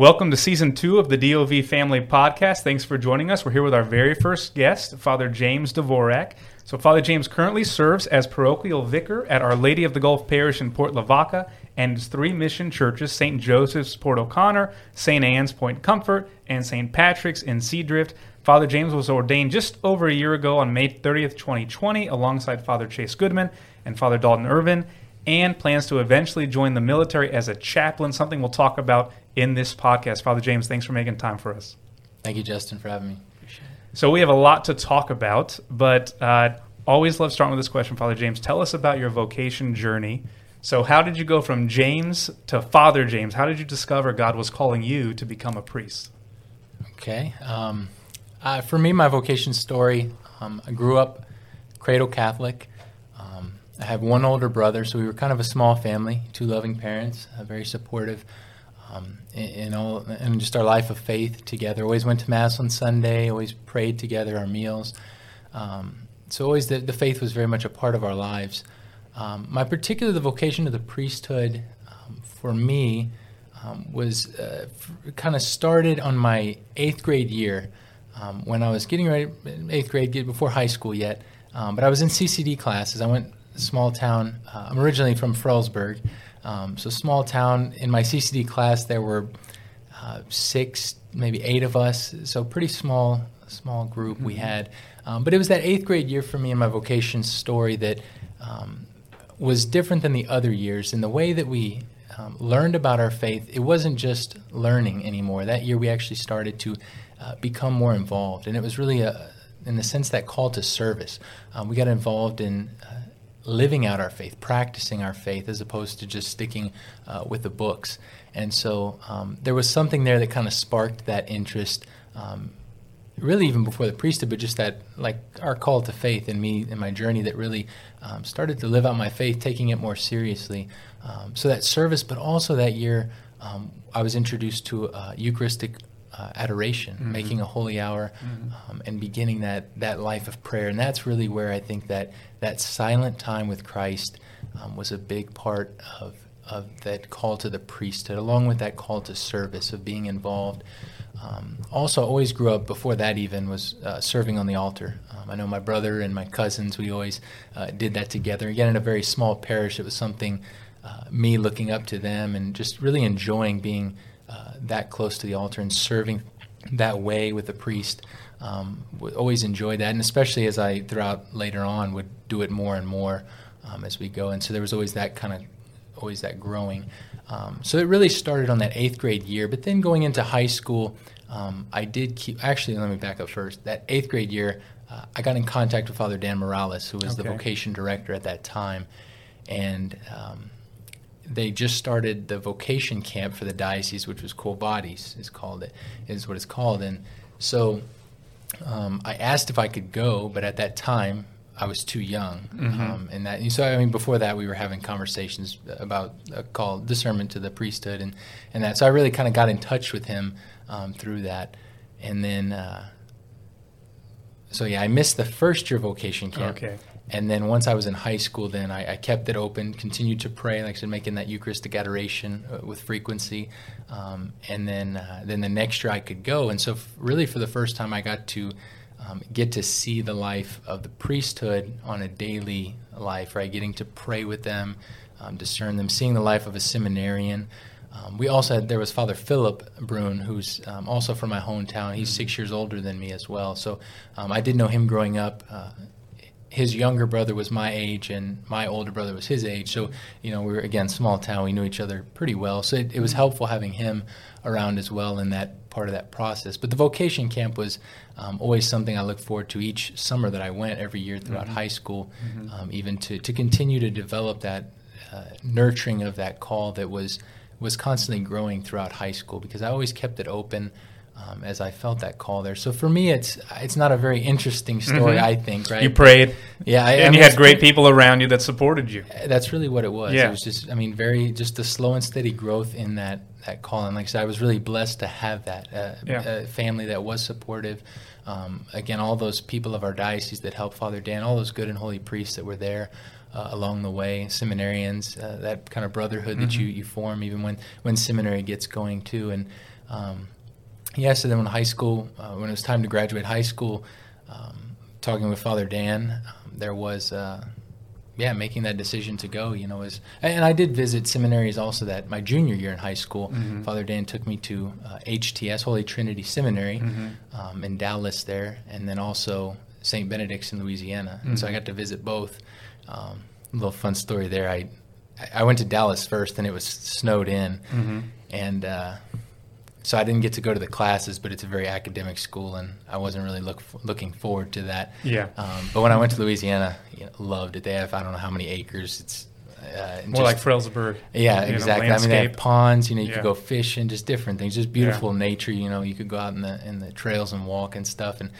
Welcome to season two of the DOV Family Podcast. Thanks for joining us. We're here with our very first guest, Father James Dvorak. So, Father James currently serves as parochial vicar at Our Lady of the Gulf Parish in Port Lavaca and his three mission churches St. Joseph's Port O'Connor, St. Anne's Point Comfort, and St. Patrick's in Seadrift. Father James was ordained just over a year ago on May 30th, 2020, alongside Father Chase Goodman and Father Dalton Irvin, and plans to eventually join the military as a chaplain, something we'll talk about in this podcast. Father James, thanks for making time for us. Thank you, Justin, for having me. So we have a lot to talk about, but uh, always love starting with this question, Father James. Tell us about your vocation journey. So, how did you go from James to Father James? How did you discover God was calling you to become a priest? Okay. Um, uh, for me, my vocation story um, I grew up cradle Catholic. Um, I have one older brother, so we were kind of a small family, two loving parents, uh, very supportive um, in, all in just our life of faith together. Always went to mass on Sunday. Always prayed together our meals. Um, so always the, the, faith was very much a part of our lives. Um, my particular the vocation of the priesthood um, for me um, was uh, f- kind of started on my eighth grade year um, when I was getting ready eighth grade, before high school yet. but I was in CCD classes. I went small town. Uh, I'm originally from Frelsburg. Um, so small town. In my CCD class, there were uh, six, maybe eight of us. So pretty small, small group mm-hmm. we had. Um, but it was that eighth grade year for me in my vocation story that um, was different than the other years in the way that we um, learned about our faith. It wasn't just learning anymore. That year, we actually started to uh, become more involved, and it was really a, in the sense that call to service. Um, we got involved in uh, living out our faith, practicing our faith, as opposed to just sticking uh, with the books. And so um, there was something there that kind of sparked that interest, um, really even before the priesthood, but just that, like our call to faith in me in my journey that really um, started to live out my faith, taking it more seriously. Um, so that service, but also that year, um, I was introduced to uh, Eucharistic uh, adoration, mm-hmm. making a holy hour, mm-hmm. um, and beginning that that life of prayer. And that's really where I think that that silent time with Christ um, was a big part of of that call to the priesthood, along with that call to service of being involved. Um, also, always grew up before that even was uh, serving on the altar. Um, I know my brother and my cousins. We always uh, did that together. Again, in a very small parish, it was something. Uh, me looking up to them and just really enjoying being uh, that close to the altar and serving that way with the priest. Um, always enjoyed that, and especially as I throughout later on would do it more and more um, as we go. And so there was always that kind of always that growing. Um, so it really started on that eighth grade year, but then going into high school, um, I did keep. Actually, let me back up first. That eighth grade year, uh, I got in contact with Father Dan Morales, who was okay. the vocation director at that time, and um, they just started the vocation camp for the diocese, which was Quo Vadis is called it, is what it's called. And so um, I asked if I could go, but at that time I was too young. Mm-hmm. Um, and that, so I mean, before that we were having conversations about a call discernment to the priesthood and and that. So I really kind of got in touch with him um, through that, and then. Uh, so yeah, I missed the first year vocation camp. Okay. And then once I was in high school, then I, I, kept it open, continued to pray, like I said, making that Eucharistic adoration uh, with frequency. Um, and then, uh, then the next year I could go. And so, f- really, for the first time, I got to um, get to see the life of the priesthood on a daily life, right? Getting to pray with them, um, discern them, seeing the life of a seminarian. Um, we also had there was Father Philip Brune, who's um, also from my hometown. He's six years older than me as well, so um, I did know him growing up. Uh, his younger brother was my age and my older brother was his age. So, you know, we were, again, small town. We knew each other pretty well. So it, it, was helpful having him around as well in that part of that process. But the vocation camp was um, always something I looked forward to each summer that I went every year throughout mm-hmm. high school, mm-hmm. um, even to, to continue to develop that uh, nurturing of that call that was, was constantly growing throughout high school because I always kept it open um, as I felt that call there. So for me, it's it's not a very interesting story. Mm-hmm. I think, right? You prayed, yeah, I, and I mean, you had great people around you that supported you. That's really what it was. Yeah. It was just, I mean, very just the slow and steady growth in that that call. And like I said, I was really blessed to have that uh, yeah. family that was supportive. Um, again, all those people of our diocese that helped Father Dan, all those good and holy priests that were there. Uh, along the way, seminarians, uh, that kind of brotherhood mm-hmm. that you, you form even when, when seminary gets going too. And Um, yeah, so then when high school, uh, when it was time to graduate high school, um, talking with Father Dan, um, there was, uh, yeah, making that decision to go. You know, was and I did visit seminaries also. That my junior year in high school, Mhm. Father Dan took me to uh, HTS Holy Trinity Seminary Mhm. um, in Dallas there, and then also St. Benedict's in Louisiana. And so I Mhm. got to visit both. Um, a little fun story there. I I went to Dallas first, and it was snowed in, Mhm. and uh, so I didn't get to go to the classes. But it's a very academic school, and I wasn't really look looking forward to that. Yeah. Um, but when I went to Louisiana, you know, loved it. They have I don't know how many acres. It's uh, More like Frelsburg. yeah, know, exactly. I mean, they have ponds. You know, you Yeah. could go fishing, just different things, just beautiful nature. You know, you could go out in the in the trails and walk and stuff. And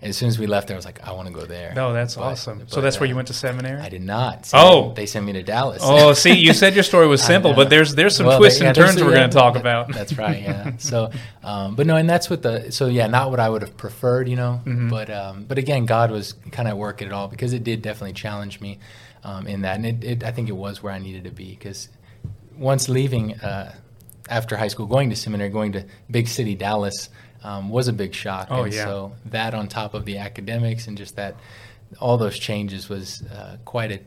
as soon as we left there, I was like, I want to go there. No, that's But- awesome. so but, that's where uh, you went to seminary. I did not. Oh. they sent me to Dallas. Oh, see, you said your story was simple, but there's there's some Well, twists yeah, and turns we're going to talk that- about. That's right. Yeah. So, um, but no, and that's what the so yeah, not what I would have preferred, you know. Mhm. But um, but again, God was kind of working it all because it did definitely challenge me um, in that, and it, it I think it was where I needed to be because once leaving uh, after high school, going to seminary, going to big city Dallas um, was a big shock. Oh, and yeah. So that on top of the academics and just that, all those changes was uh, quite a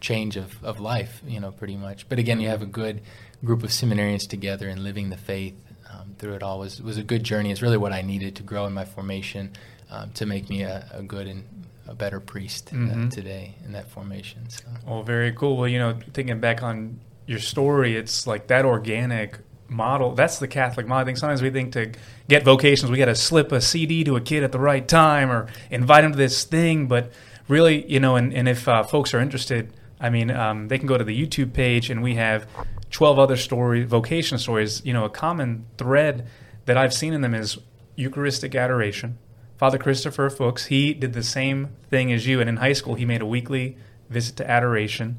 change of, of life, you know, pretty much. But again, you have a good group of seminarians together and living the faith um, through it all was, was a good journey. It's really what I needed to grow in my formation um, to make me a, a good and a better priest uh, today in that formation. So. Well, very cool. Well, you know, thinking back on your story, it's like that organic model. That's the Catholic model. I think sometimes we think to get vocations, we got to slip a CD to a kid at the right time or invite him to this thing. But really, you know, and, and if uh, folks are interested, I mean, um, they can go to the YouTube page and we have 12 other story vocation stories. You know, a common thread that I've seen in them is Eucharistic adoration. Father Christopher Fuchs, he did the same thing as you, and in high school he made a weekly visit to adoration,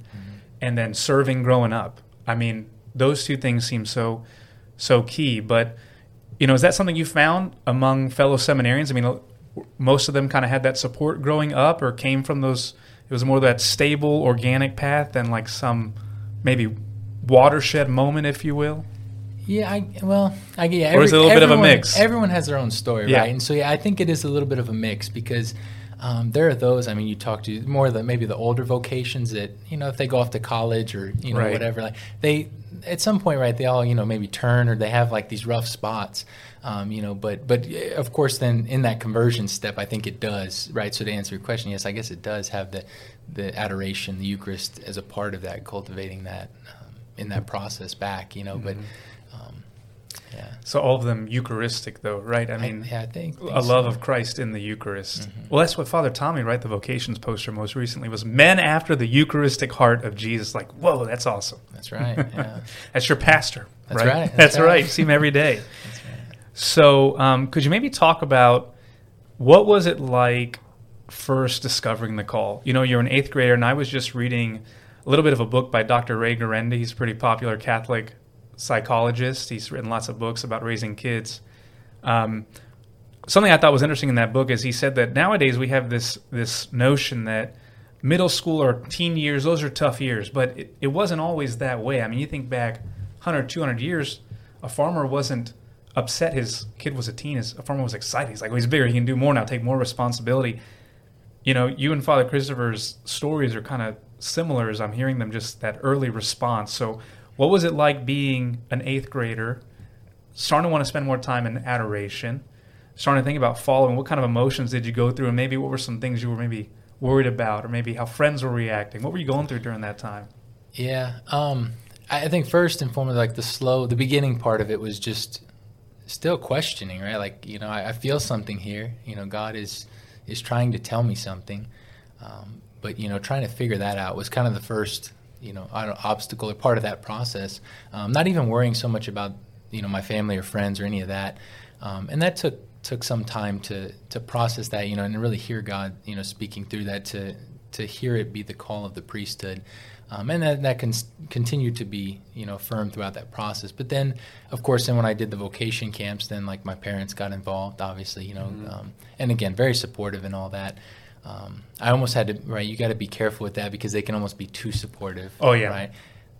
and then serving growing up. I mean, those two things seem so so key. But you know, is that something you found among fellow seminarians? I mean, most of them kind of had that support growing up, or came from those. It was more that stable, organic path than like some maybe watershed moment, if you will. Yeah, I, well, I, yeah. Or is it a little bit of a everyone- mix? Everyone has their own story, Yeah. right? And so, yeah, I think it is a little bit of a mix because um, there are those. I mean, you talk to more of the maybe the older vocations that you know if they go off to college or you know Right. whatever, like they at some point, right? They all you know maybe turn or they have like these rough spots. Um, you know, but but uh, of course, then in that conversion step, I think it does, right? So to answer your question, yes, I guess it does have the the adoration, the Eucharist as a part of that, cultivating that um, in that process back, you know. But um, yeah, So all of them Eucharistic, though, right? I mean, yeah, I think, think a so. love of Christ in the Eucharist. Mhm. Well, that's what Father Tommy, right? The vocations poster most recently was men after the Eucharistic heart of Jesus. Like, whoa, that's awesome. That's right. Yeah, That's your pastor. That's right. right, That's, that's right. right. You see him every day. that's right. So, um, could you maybe talk about what was it like first discovering the call? You know, you're an eighth grader, and I was just reading a little bit of a book by Dr. Ray Guarendi. He's a pretty popular Catholic psychologist. He's written lots of books about raising kids. Um, something I thought was interesting in that book is he said that nowadays we have this this notion that middle school or teen years those are tough years, but it, it wasn't always that way. I mean, you think back 100, 200 years, a farmer wasn't upset his kid was a teen. His, a farmer was excited. He's like, well, he's bigger. He can do more now, take more responsibility. You know, you and Father Christopher's stories are kind of similar as I'm hearing them, just that early response. So, what was it like being an eighth grader, starting to want to spend more time in adoration, starting to think about following? What kind of emotions did you go through? And maybe what were some things you were maybe worried about, or maybe how friends were reacting? What were you going through during that time? Yeah. Um, I think first and foremost, like the slow, the beginning part of it was just still questioning, right? Like, you know, I, I feel something here. You know, God is is trying to tell me something, um, but you know, trying to figure that out was kind of the first, you know, obstacle or part of that process. Um, not even worrying so much about you know my family or friends or any of that, um, and that took took some time to to process that, you know, and really hear God, you know, speaking through that to to hear it be the call of the priesthood. Um, and that, that can continue to be, you know, firm throughout that process. But then, of course, then when I did the vocation camps, then like my parents got involved, obviously, you know, um, and again, very supportive and all that. Um, I almost had to, right, you got to be careful with that because they can almost be too supportive. Oh, yeah. Right.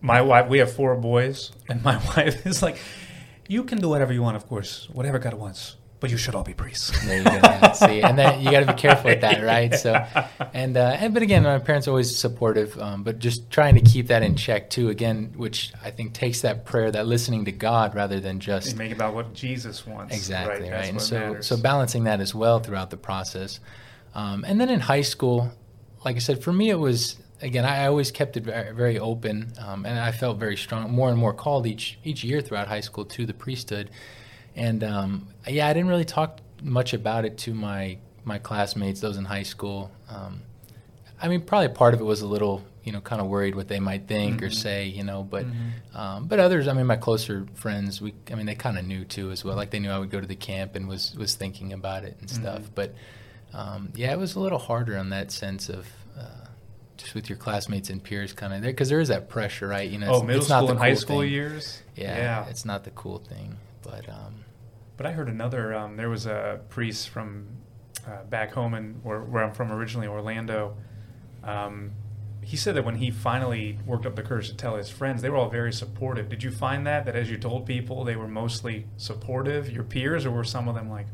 my wife we have four boys and my wife is like you can do whatever you want, of course, whatever God wants, but you should all be priests. There you go. Yeah, see, and then you got to be careful with that, right? So, and uh, and but again, my parents are always supportive, um, but just trying to keep that in check too. Again, which I think takes that prayer, that listening to God, rather than just And make about what Jesus wants. exactly right. That's And so matters. so balancing that as well throughout the process, um, and then in high school, like I said, for me it was again I always kept it very, very open, um, and I felt very strong, more and more called each each year throughout high school to the priesthood, and um, yeah, I didn't really talk much about it to my my classmates, those in high school. Um, I mean, probably part of it was a little, you know, kind of worried what they might think or Mhm. say, you know, but Mhm. um, but others, I mean, my closer friends, we, I mean, they kind of knew too as well. Like they knew I would go to the camp and was was thinking about it and stuff. Mhm. But um, yeah, it was a little harder on that sense of. Uh, just with your classmates and peers, kind of there, because there is that pressure, right? You know, oh, it's- middle school the and high school thing. years. Yeah, it's not the cool thing, but um, But I heard another. Um, there was a priest from uh, back home and where, where I'm from originally, Orlando. Um, he said that when he finally worked up the courage to tell his friends, they were all very supportive. Did you find that that as you told people, they were mostly supportive, your peers, or were some of them like,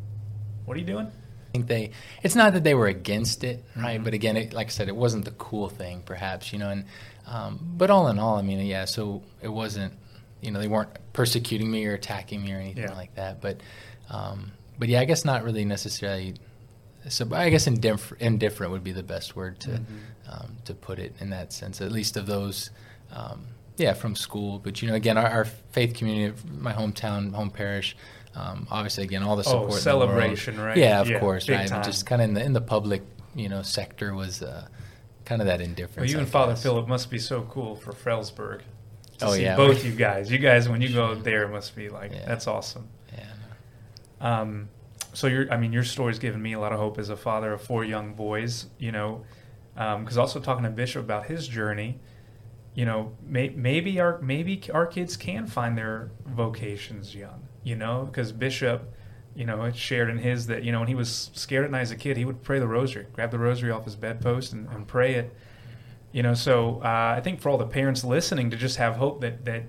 "What are you doing?" Think they it's not that they were against it right Mhm. but again it, like i said it wasn't the cool thing perhaps you know and um, but all in all i mean yeah so it wasn't you know they weren't persecuting me or attacking me or anything Yeah. like that but um, but yeah i guess not really necessarily so i guess indifferent, indifferent would be the best word to Mhm. um, to put it in that sense at least of those um, yeah from school but you know again our, our faith community my hometown home parish um, obviously again all the support in the celebration, right? Yeah, of Yeah, course, right. time. Just kind of in the in the public, you know, sector was uh, kind of that indifference. Well, you I and Father. Philip must be so cool for Frelsburg. To Oh, see yeah. both you guys. You guys, when you go there, must be like Yeah. that's awesome. Yeah, no. Um, so your, I mean, your story's given me a lot of hope as a father of four young boys. You know, because also talking to Bishop about his journey, you know, may, maybe our maybe our kids can find their vocations young. You know, because Bishop, you know, shared in his that you know when he was scared at night as a kid, he would pray the rosary, grab the rosary off his bedpost and, and pray it. You know, so uh, I think for all the parents listening, to just have hope that that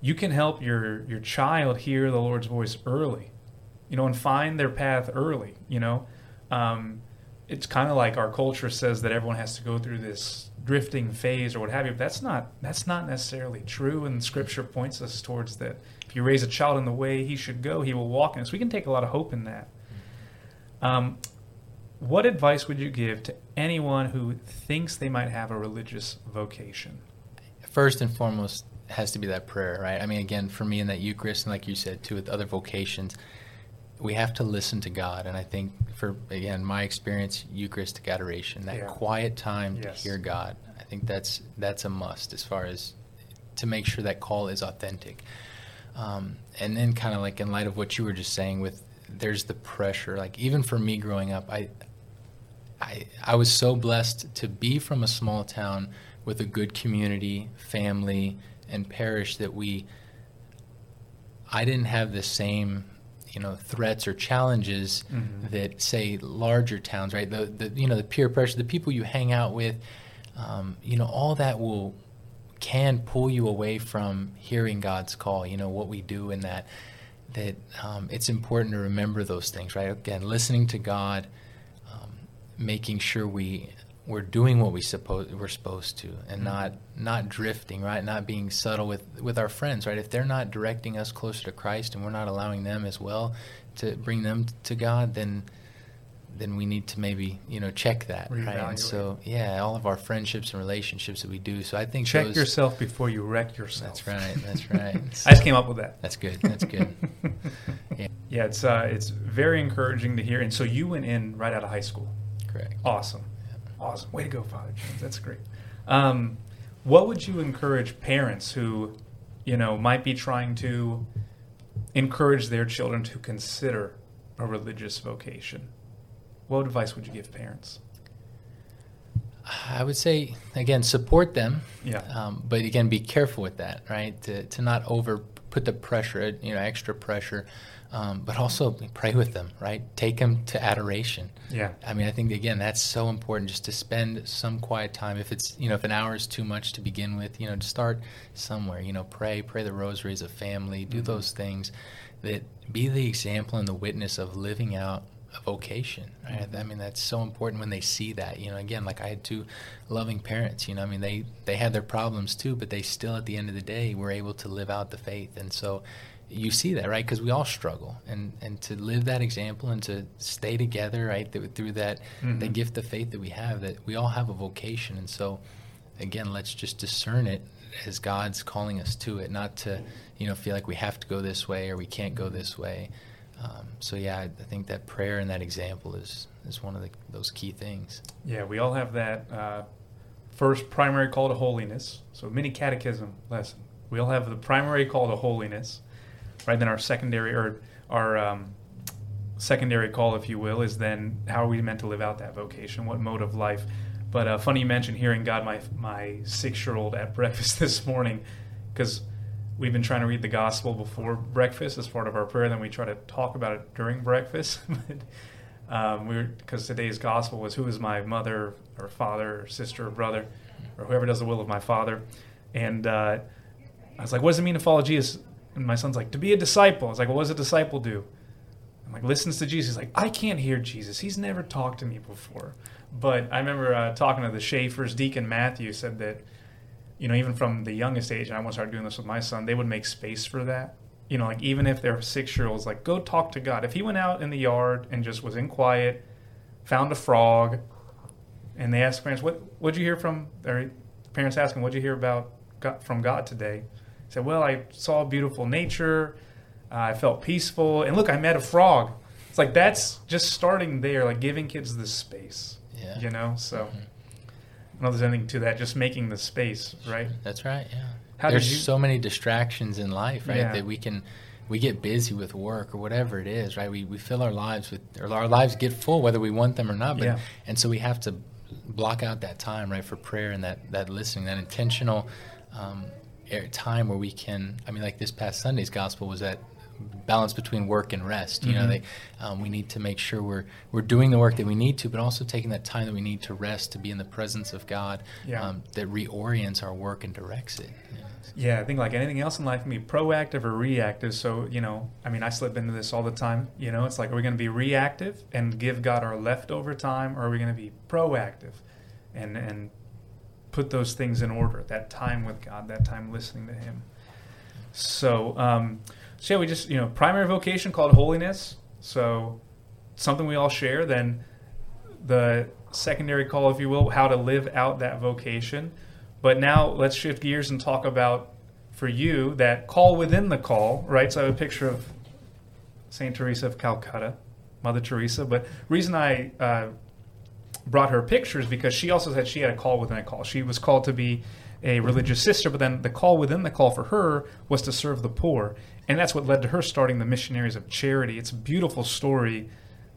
you can help your your child hear the Lord's voice early you know, and find their path early. You know, um, it's kind of like our culture says that everyone has to go through this drifting phase or what have you. But that's not that's not necessarily true. And Scripture points us towards that. If you raise a child in the way he should go, he will walk in it. So we can take a lot of hope in that. Um, what advice would you give to anyone who thinks they might have a religious vocation? First and foremost has to be that prayer, right? I mean, again, for me in that Eucharist, and like you said too, with other vocations, we have to listen to God. And I think for again my experience, Eucharistic adoration, that Yeah. quiet time Yes. to hear God. I think that's that's a must as far as to make sure that call is authentic. Um, and then kind of like in light of what you were just saying with there's the pressure like even for me growing up I I I was so blessed to be from a small town with a good community, family, and parish that we I didn't have the same you know threats or challenges Mhm. that say larger towns right the, the you know the peer pressure the people you hang out with um, you know all that will can pull you away from hearing God's call you know what we do in that that um, it's important to remember those things right again listening to God um, making sure we we're doing what we suppose we're supposed to and Mhm. not not drifting right not being subtle with with our friends right if they're not directing us closer to Christ and we're not allowing them as well to bring them to God then then we need to maybe you know check that right and so yeah all of our friendships and relationships that we do so I think Check those, yourself before you wreck yourself. that's right that's right I just came up with that. that's good that's good Yeah. yeah, it's uh, it's very encouraging to hear. And so you went in right out of high school. correct Awesome, awesome. Way to go, Father James. That's great. Um, what would you encourage parents who, you know, might be trying to encourage their children to consider a religious vocation? What advice would you give parents? I would say again support them Yeah. um, but again be careful with that right to, to not over put the pressure, you know, extra pressure, um, but also pray with them, right? Take them to adoration. Yeah. I mean, I think again that's so important just to spend some quiet time. If it's you know if an hour is too much to begin with, you know, to start somewhere. You know, pray, pray the rosary as a family, do Mm-hmm. those things that be the example and the witness of living out a vocation. Right? Mm-hmm. I mean, that's so important when they see that. You know, again, like I had two loving parents. You know, I mean, they they had their problems too, but they still at the end of the day were able to live out the faith, and so you see that right because we all struggle and and to live that example and to stay together right th- through that Mhm. the gift of faith that we have that we all have a vocation and so again let's just discern it as god's calling us to it not to you know feel like we have to go this way or we can't go this way um, so yeah I, I think that prayer and that example is is one of the, those key things Yeah, we all have that uh, first primary call to holiness. So, mini catechism lesson. We all have the primary call to holiness, right? Then our secondary or our um, secondary call, if you will, is then how are we meant to live out that vocation? What mode of life? But uh, funny you mentioned hearing God, my my six year old at breakfast this morning, because we've been trying to read the gospel before breakfast as part of our prayer. Then we try to talk about it during breakfast. But, um, we because today's gospel was who is my mother or father or sister or brother or whoever does the will of my father, and uh, I was like, what does it mean to follow Jesus? And my son's like, to be a disciple. I was like, well, what does a disciple do? I'm like, listens to Jesus. He's like, I can't hear Jesus. He's never talked to me before. But I remember uh, talking to the Schaefer's, Deacon Matthew said that, you know, even from the youngest age, and I want to start doing this with my son, they would make space for that. You know, like even if they're six year olds, like go talk to God. If he went out in the yard and just was in quiet, found a frog, and they asked parents, "What what'd you hear from?" Or parents asking, "What'd you hear about God, from God today?" He said, "Well, I saw beautiful nature. Uh, I felt peaceful, and look, I met a frog." It's like that's just starting there, like giving kids the space. yeah You know, so Mhm. I don't know if there's anything to that. Just making the space, right? That's right. Yeah. How There's you? so many distractions in life, right? Yeah. That we can we get busy with work or whatever it is, right? We we fill our lives with or our lives get full whether we want them or not. But Yeah. and so we have to block out that time, right, for prayer and that that listening, that intentional um, time where we can. I mean, like this past Sunday's gospel was that balance between work and rest. You know, Mhm. they um, we need to make sure we're we're doing the work that we need to, but also taking that time that we need to rest to be in the presence of God. Yeah. Um, that reorients our work and directs it. you know. Yeah, I think like anything else in life can be proactive or reactive. So, you know, I mean, I slip into this all the time. You know, it's like, are we going to be reactive and give God our leftover time, or are we going to be proactive and and put those things in order? That time with God, that time listening to Him. So, um, so yeah, we just you know, primary vocation called holiness. So, something we all share. Then the secondary call, if you will, how to live out that vocation. But now let's shift gears and talk about for you that call within the call, right? So I have a picture of Saint Teresa of Calcutta, Mother Teresa. But reason I uh, brought her pictures because she also said she had a call within a call. She was called to be a religious sister, but then the call within the call for her was to serve the poor, and that's what led to her starting the Missionaries of Charity. It's a beautiful story.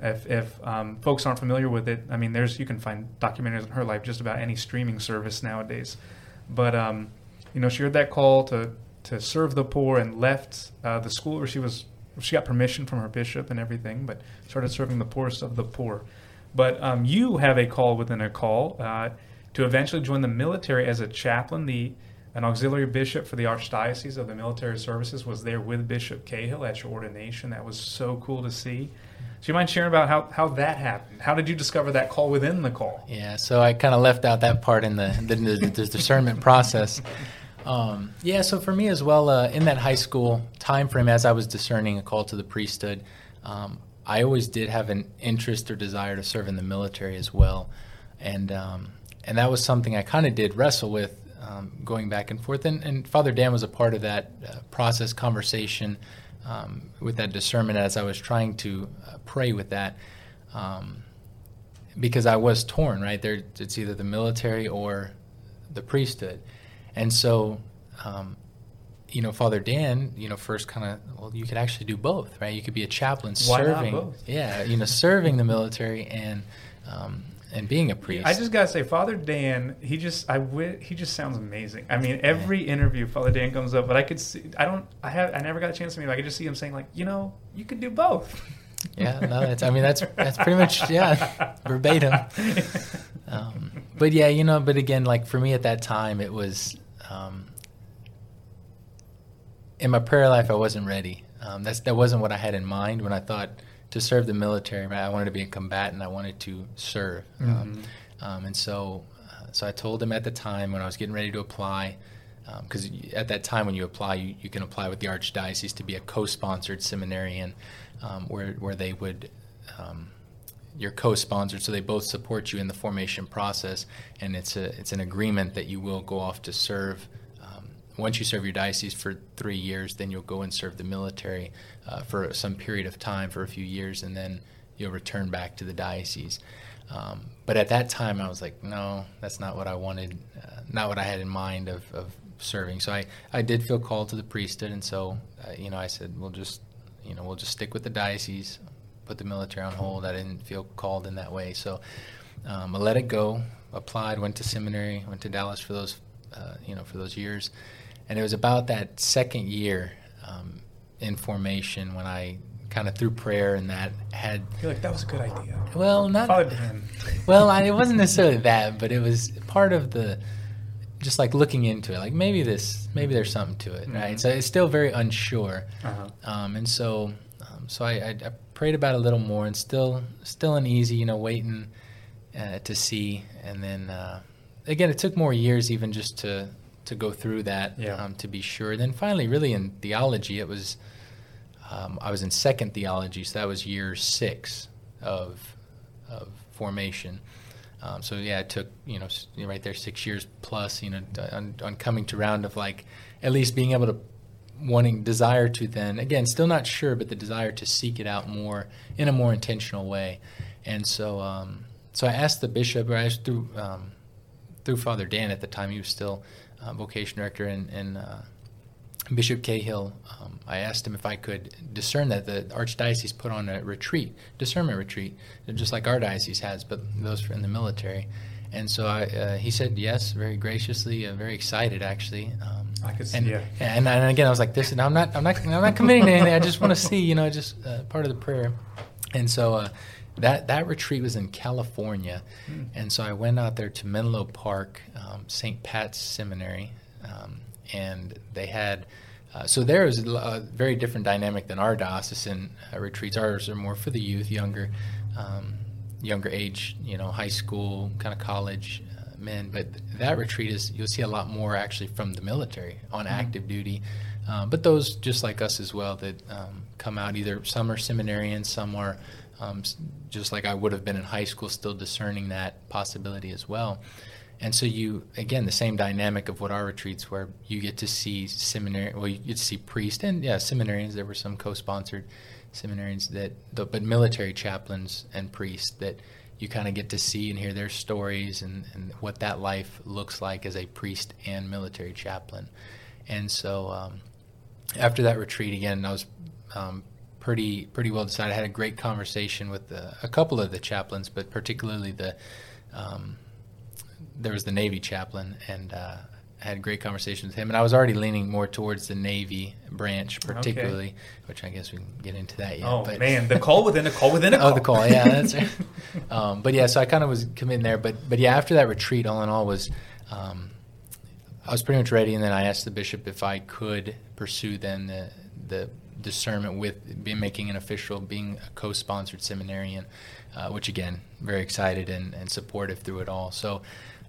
If, if um, folks aren't familiar with it, I mean, there's you can find documentaries on her life just about any streaming service nowadays. But um, you know, she heard that call to to serve the poor and left uh, the school where she was. She got permission from her bishop and everything, but started serving the poorest of the poor. But um, you have a call within a call uh, to eventually join the military as a chaplain. The an auxiliary bishop for the archdiocese of the military services was there with Bishop Cahill at your ordination. That was so cool to see. So you mind sharing about how, how that happened? How did you discover that call within the call? Yeah, so I kind of left out that part in the the, the, the discernment process. Um, yeah, so for me as well, uh, in that high school time frame, as I was discerning a call to the priesthood, um, I always did have an interest or desire to serve in the military as well, and um, and that was something I kind of did wrestle with, um, going back and forth. And, and Father Dan was a part of that uh, process, conversation, um, with that discernment as I was trying to uh, pray with that. Um, because I was torn, right? There, it's either the military or the priesthood, and so um, you know, Father Dan, you know, first kind of, well, you could actually do both, right? You could be a chaplain Why not serving, both? yeah, you know, serving the military and um, and being a priest. I just gotta say, Father Dan, he just I wi- he just sounds amazing. I mean, every interview, Father Dan comes up, but I could see I don't I have I never got a chance to meet him. I could just see him saying like, you know, you could do both. yeah, no, that's, I mean, that's that's pretty much yeah, verbatim. Um, but yeah, you know, but again, like for me at that time, it was um, in my prayer life, I wasn't ready. Um, that's that wasn't what I had in mind when I thought to serve the military. Right? I wanted to be a combatant. I wanted to serve, um, um, and so uh, so I told him at the time when I was getting ready to apply. Because at that time, when you apply, you, you can apply with the archdiocese to be a co-sponsored seminarian, um, where where they would um, you're co-sponsored, so they both support you in the formation process, and it's a it's an agreement that you will go off to serve. Once you serve your diocese for three years, then you'll go and serve the military uh, for some period of time for a few years, and then you'll return back to the diocese. Um, but at that time, I was like, no, that's not what I wanted, uh, not what I had in mind of, of serving. So I, I did feel called to the priesthood, and so uh, you know I said, we'll just you know we'll just stick with the diocese put the military on hold. I didn't feel called in that way, so um, I let it go. Applied, went to seminary, went to Dallas for those, uh, you know, for those years, and it was about that second year um, in formation when I kind of through prayer and that had. You're like that was a good idea. Well, not. Well, I, it wasn't necessarily that, but it was part of the just like looking into it like maybe this maybe there's something to it right Mhm. so it's still very unsure Uh-huh. um, and so um, so I, I, I prayed about it a little more and still still uneasy you know waiting uh, to see and then uh, again it took more years even just to to go through that Yeah. um, to be sure. Then finally really in theology it was um, I was in second theology so that was year six of of formation. Um, so yeah, it took you know s- you know, right there six years plus you know on, on coming to round of like at least being able to wanting desire to then again still not sure but the desire to seek it out more in a more intentional way, and so um, so I asked the bishop or I asked through um, through Father Dan at the time he was still uh, vocation director and, and uh, Bishop Cahill, um, I asked him if I could discern that the archdiocese put on a retreat, discernment retreat, just like our diocese has, but those in the military. And so I, uh, he said yes, very graciously, uh, very excited actually. Um, I could see, and, yeah. and and again, I was like, "This, I'm not, I'm not, I'm not committing to anything. I just want to see, you know, just uh, part of the prayer." And so uh, that that retreat was in California, Hmm. and so I went out there to Menlo Park, um, St. Pat's Seminary, um, and they had. Uh, so there was a very different dynamic than our diocesan uh, retreats. Ours are more for the youth, younger, um, younger age, you know, high school, kind of college uh, men. But that retreat is you'll see a lot more actually from the military on active duty. Um, but those just like us as well that um, come out either some are seminarians, some are um, just like I would have been in high school, still discerning that possibility as well. And so you again the same dynamic of what our retreats where you get to see seminary well you get to see priests and yeah seminarians there were some co-sponsored seminarians that but military chaplains and priests that you kind of get to see and hear their stories and, and what that life looks like as a priest and military chaplain. And so um, after that retreat again I was um, pretty pretty well decided. I had a great conversation with the, a couple of the chaplains, but particularly the um, there was the Navy chaplain, and uh, I had a great conversation with him. And I was already leaning more towards the Navy branch, particularly, which I guess we can get into that yet. Oh but, man, the call within a call within a call. Oh, the call. Yeah, that's right. um, but yeah, so I kind of was committing there. But but yeah, after that retreat, all in all, was um, I was pretty much ready, and then I asked the bishop if I could pursue then the the discernment with being making an official, being a co-sponsored seminarian, uh, which again, very excited and, and supportive through it all. So.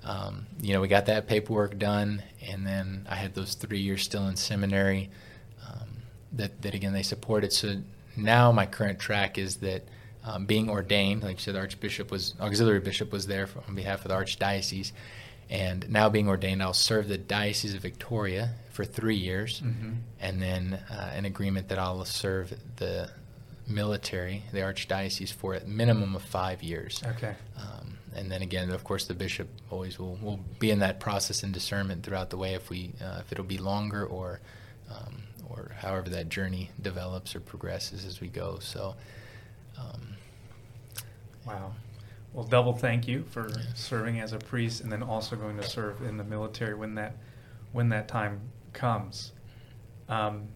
Um, you know, we got that paperwork done, and then I had those three years still in seminary. Um, that that again they supported. So now my current track is that um, being ordained, like you said, the Archbishop was auxiliary bishop was there for, on behalf of the Archdiocese, and now being ordained, I'll serve the Diocese of Victoria for three years, Mhm. and then uh, an agreement that I'll serve the military, the Archdiocese, for a minimum of five years. Okay. Um, and then again, of course, the bishop always will, will be in that process and discernment throughout the way if we uh, if it'll be longer or um, or however that journey develops or progresses as we go. So, um, Wow. Well, double thank you for serving as a priest and then also going to serve in the military when that when that time comes. Um,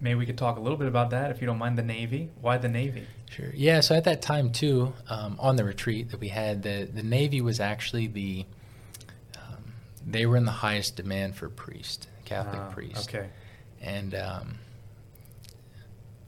maybe we could talk a little bit about that if you don't mind. The Navy. Why the Navy? Sure. Yeah. So at that time too, um, on the retreat that we had, the the Navy was actually the um, they were in the highest demand for priest, Catholic Ah, priest. Okay. And um,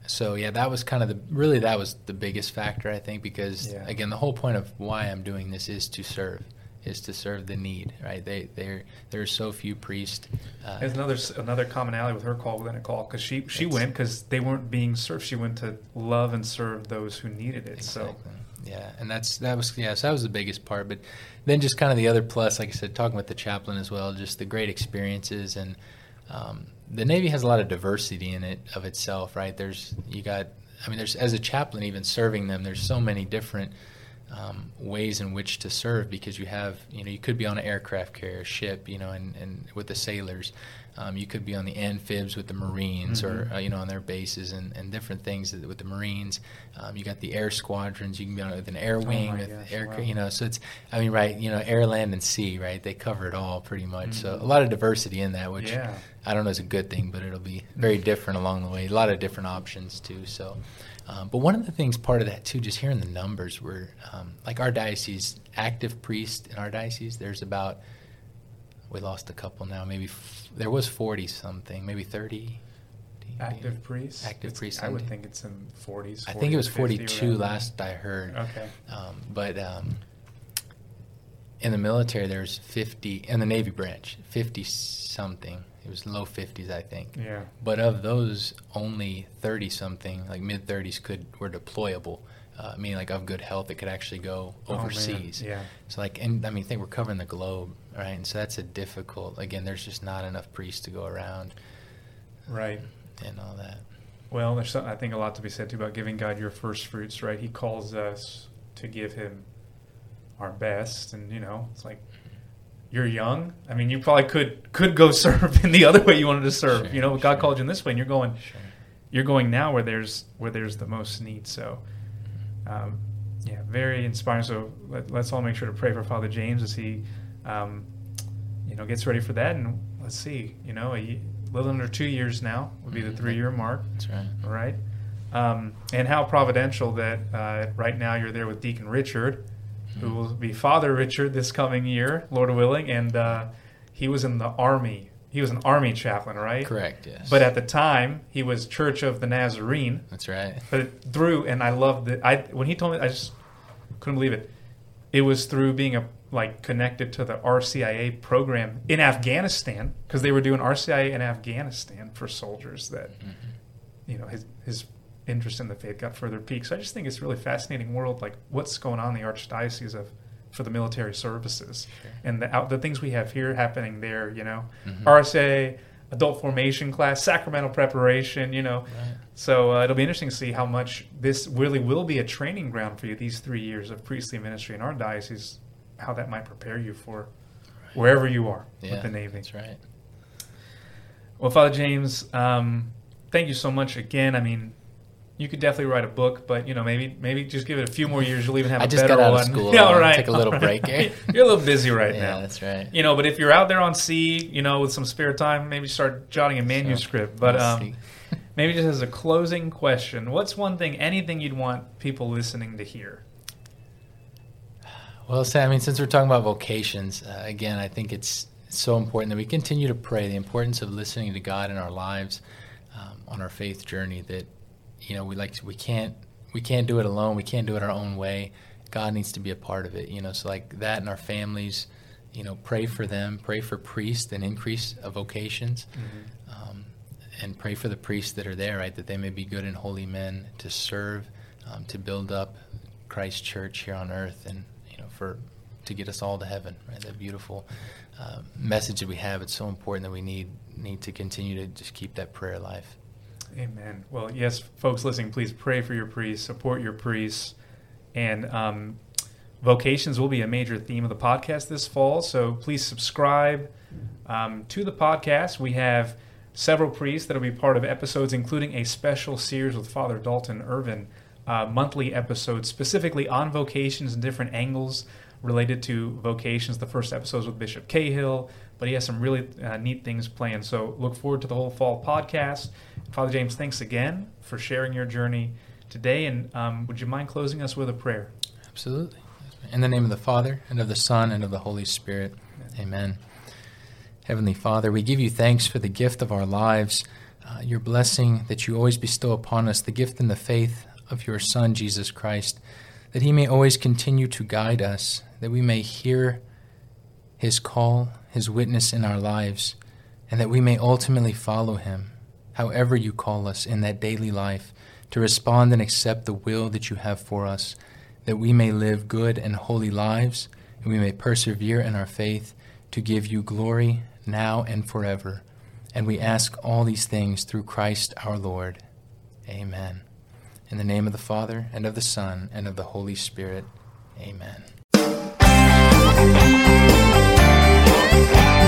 so yeah, that was kind of the really that was the biggest factor I think because Yeah. again the whole point of why I'm doing this is to serve, is to serve the need. Right? They there there are so few priests. Uh, There's another another commonality with her call within a call because she she went because they weren't being served. She went to love and serve those who needed it. So Exactly. Yeah, and that's that was yeah, so that was the biggest part. But then just kind of the other plus, like I said, talking with the chaplain as well, just the great experiences and um, the Navy has a lot of diversity in it of itself, right? There's you got, I mean, there's as a chaplain even serving them, there's so many different um, ways in which to serve because you have, you know, you could be on an aircraft carrier ship, you know, and, and with the sailors. Um, you could be on the amphibs with the Marines, or Mhm. uh, you know, on their bases and, and different things with the Marines. Um, you got the air squadrons. You can be on it with an air wing, Oh with gosh, air, wow. you know. So it's, I mean, right, you know, air, land, and sea, right? They cover it all pretty much. So Mhm. a lot of diversity in that, which yeah, I don't know it's a good thing, but it'll be very different along the way. A lot of different options too. So, um, but one of the things, part of that too, just hearing the numbers were um, like our diocese, active priest in our diocese. There's about we lost a couple now. Maybe f- there was forty something, maybe thirty. active priests. Active It's- priests I would think it's in 40s. I think it was 40 to 50 forty-two last I heard. Okay. Um, but um, in the military, there's 50, in the Navy branch, 50 something. It was low 50s, I think. Yeah. But of those, only 30 something, like mid 30s, could were deployable. Uh, meaning like of good health that could actually go Oh, overseas. Yeah. So like, and I mean, I think we're covering the globe, right? And so that's a difficult. Again, there's just not enough priests to go around, Right. and all that. Well, there's I think a lot to be said too about giving God your first fruits, right? He calls us to give Him our best, and you know, it's like you're young. I mean, you probably could could go serve in the other way you wanted to serve. Sure, you know, God sure. called you in this way, and you're going Sure. you're going now where there's where there's the most need. So, um, yeah, very inspiring. So let, let's all make sure to pray for Father James as he, um, you know, gets ready for that. And let's see, you know, a little under two years now would be the Mhm. three year mark, That's right. all right? Um, and how providential that uh, right now you're there with Deacon Richard, who will be Father Richard this coming year, Lord willing, and uh, he was in the army. He was an army chaplain, right? Correct. Yes. But at the time, he was Church of the Nazarene. that's right. But through, and I loved it. I when he told me, I just couldn't believe it. It was through being a like connected to the RCIA program in Afghanistan because they were doing RCIA in Afghanistan for soldiers that Mhm. you know his his interest in the faith got further peaked. So I just think it's a really fascinating world, like what's going on in the archdiocese of for the military services Sure. and the out, the things we have here happening there. You know, Mhm. RCIA, adult formation class, sacramental preparation. You know, Right. so uh, it'll be interesting to see how much this really will be a training ground for you. These three years of priestly ministry in our diocese, how that might prepare you for wherever you are Yeah, with the Navy. That's right. Well, Father James, um, thank you so much again. I mean, you could definitely write a book, but you know, maybe maybe just give it a few more years. You'll even have I a just better got out of one. school. Yeah, all right. take a little break right. You're a little busy right yeah, now. that's right. You know, but if you're out there on sea, you know, with some spare time, maybe start jotting a manuscript. But We'll um, maybe just as a closing question, what's one thing, anything you'd want people listening to hear? Well, Sam, I mean, since we're talking about vocations, uh, again, I think it's so important that we continue to pray the importance of listening to God in our lives um, on our faith journey. That you know, we like to, we can't we can't do it alone. We can't do it our own way. God needs to be a part of it. You know, so like that in our families. You know, pray for them. Pray for priests and increase of vocations. Um, and pray for the priests that are there, right? That they may be good and holy men to serve, um, to build up Christ Church here on earth, and you know, for to get us all to heaven, right? That beautiful uh, message that we have. It's so important that we need need to continue to just keep that prayer alive. Amen. Well, yes, folks listening, please pray for your priests, support your priests, and um, vocations will be a major theme of the podcast this fall. So please subscribe um, to the podcast. We have several priests that will be part of episodes, including a special series with Father Dalton Irvin, uh, monthly episodes specifically on vocations and different angles related to vocations. The first episodes with Bishop Cahill, but he has some really uh, neat things planned. So look forward to the whole fall podcast. Father James, thanks again for sharing your journey today. And um, would you mind closing us with a prayer? Absolutely. In the name of the Father, and of the Son, and of the Holy Spirit. Amen. Amen. Heavenly Father, we give you thanks for the gift of our lives, uh, your blessing that you always bestow upon us, the gift and the faith of your Son, Jesus Christ, that he may always continue to guide us, that we may hear his call, his witness in our lives, and that we may ultimately follow him, however you call us in that daily life, to respond and accept the will that you have for us, that we may live good and holy lives, and we may persevere in our faith to give you glory now and forever. And we ask all these things through Christ our Lord. Amen. In the name of the Father, and of the Son, and of the Holy Spirit. Amen. Bye.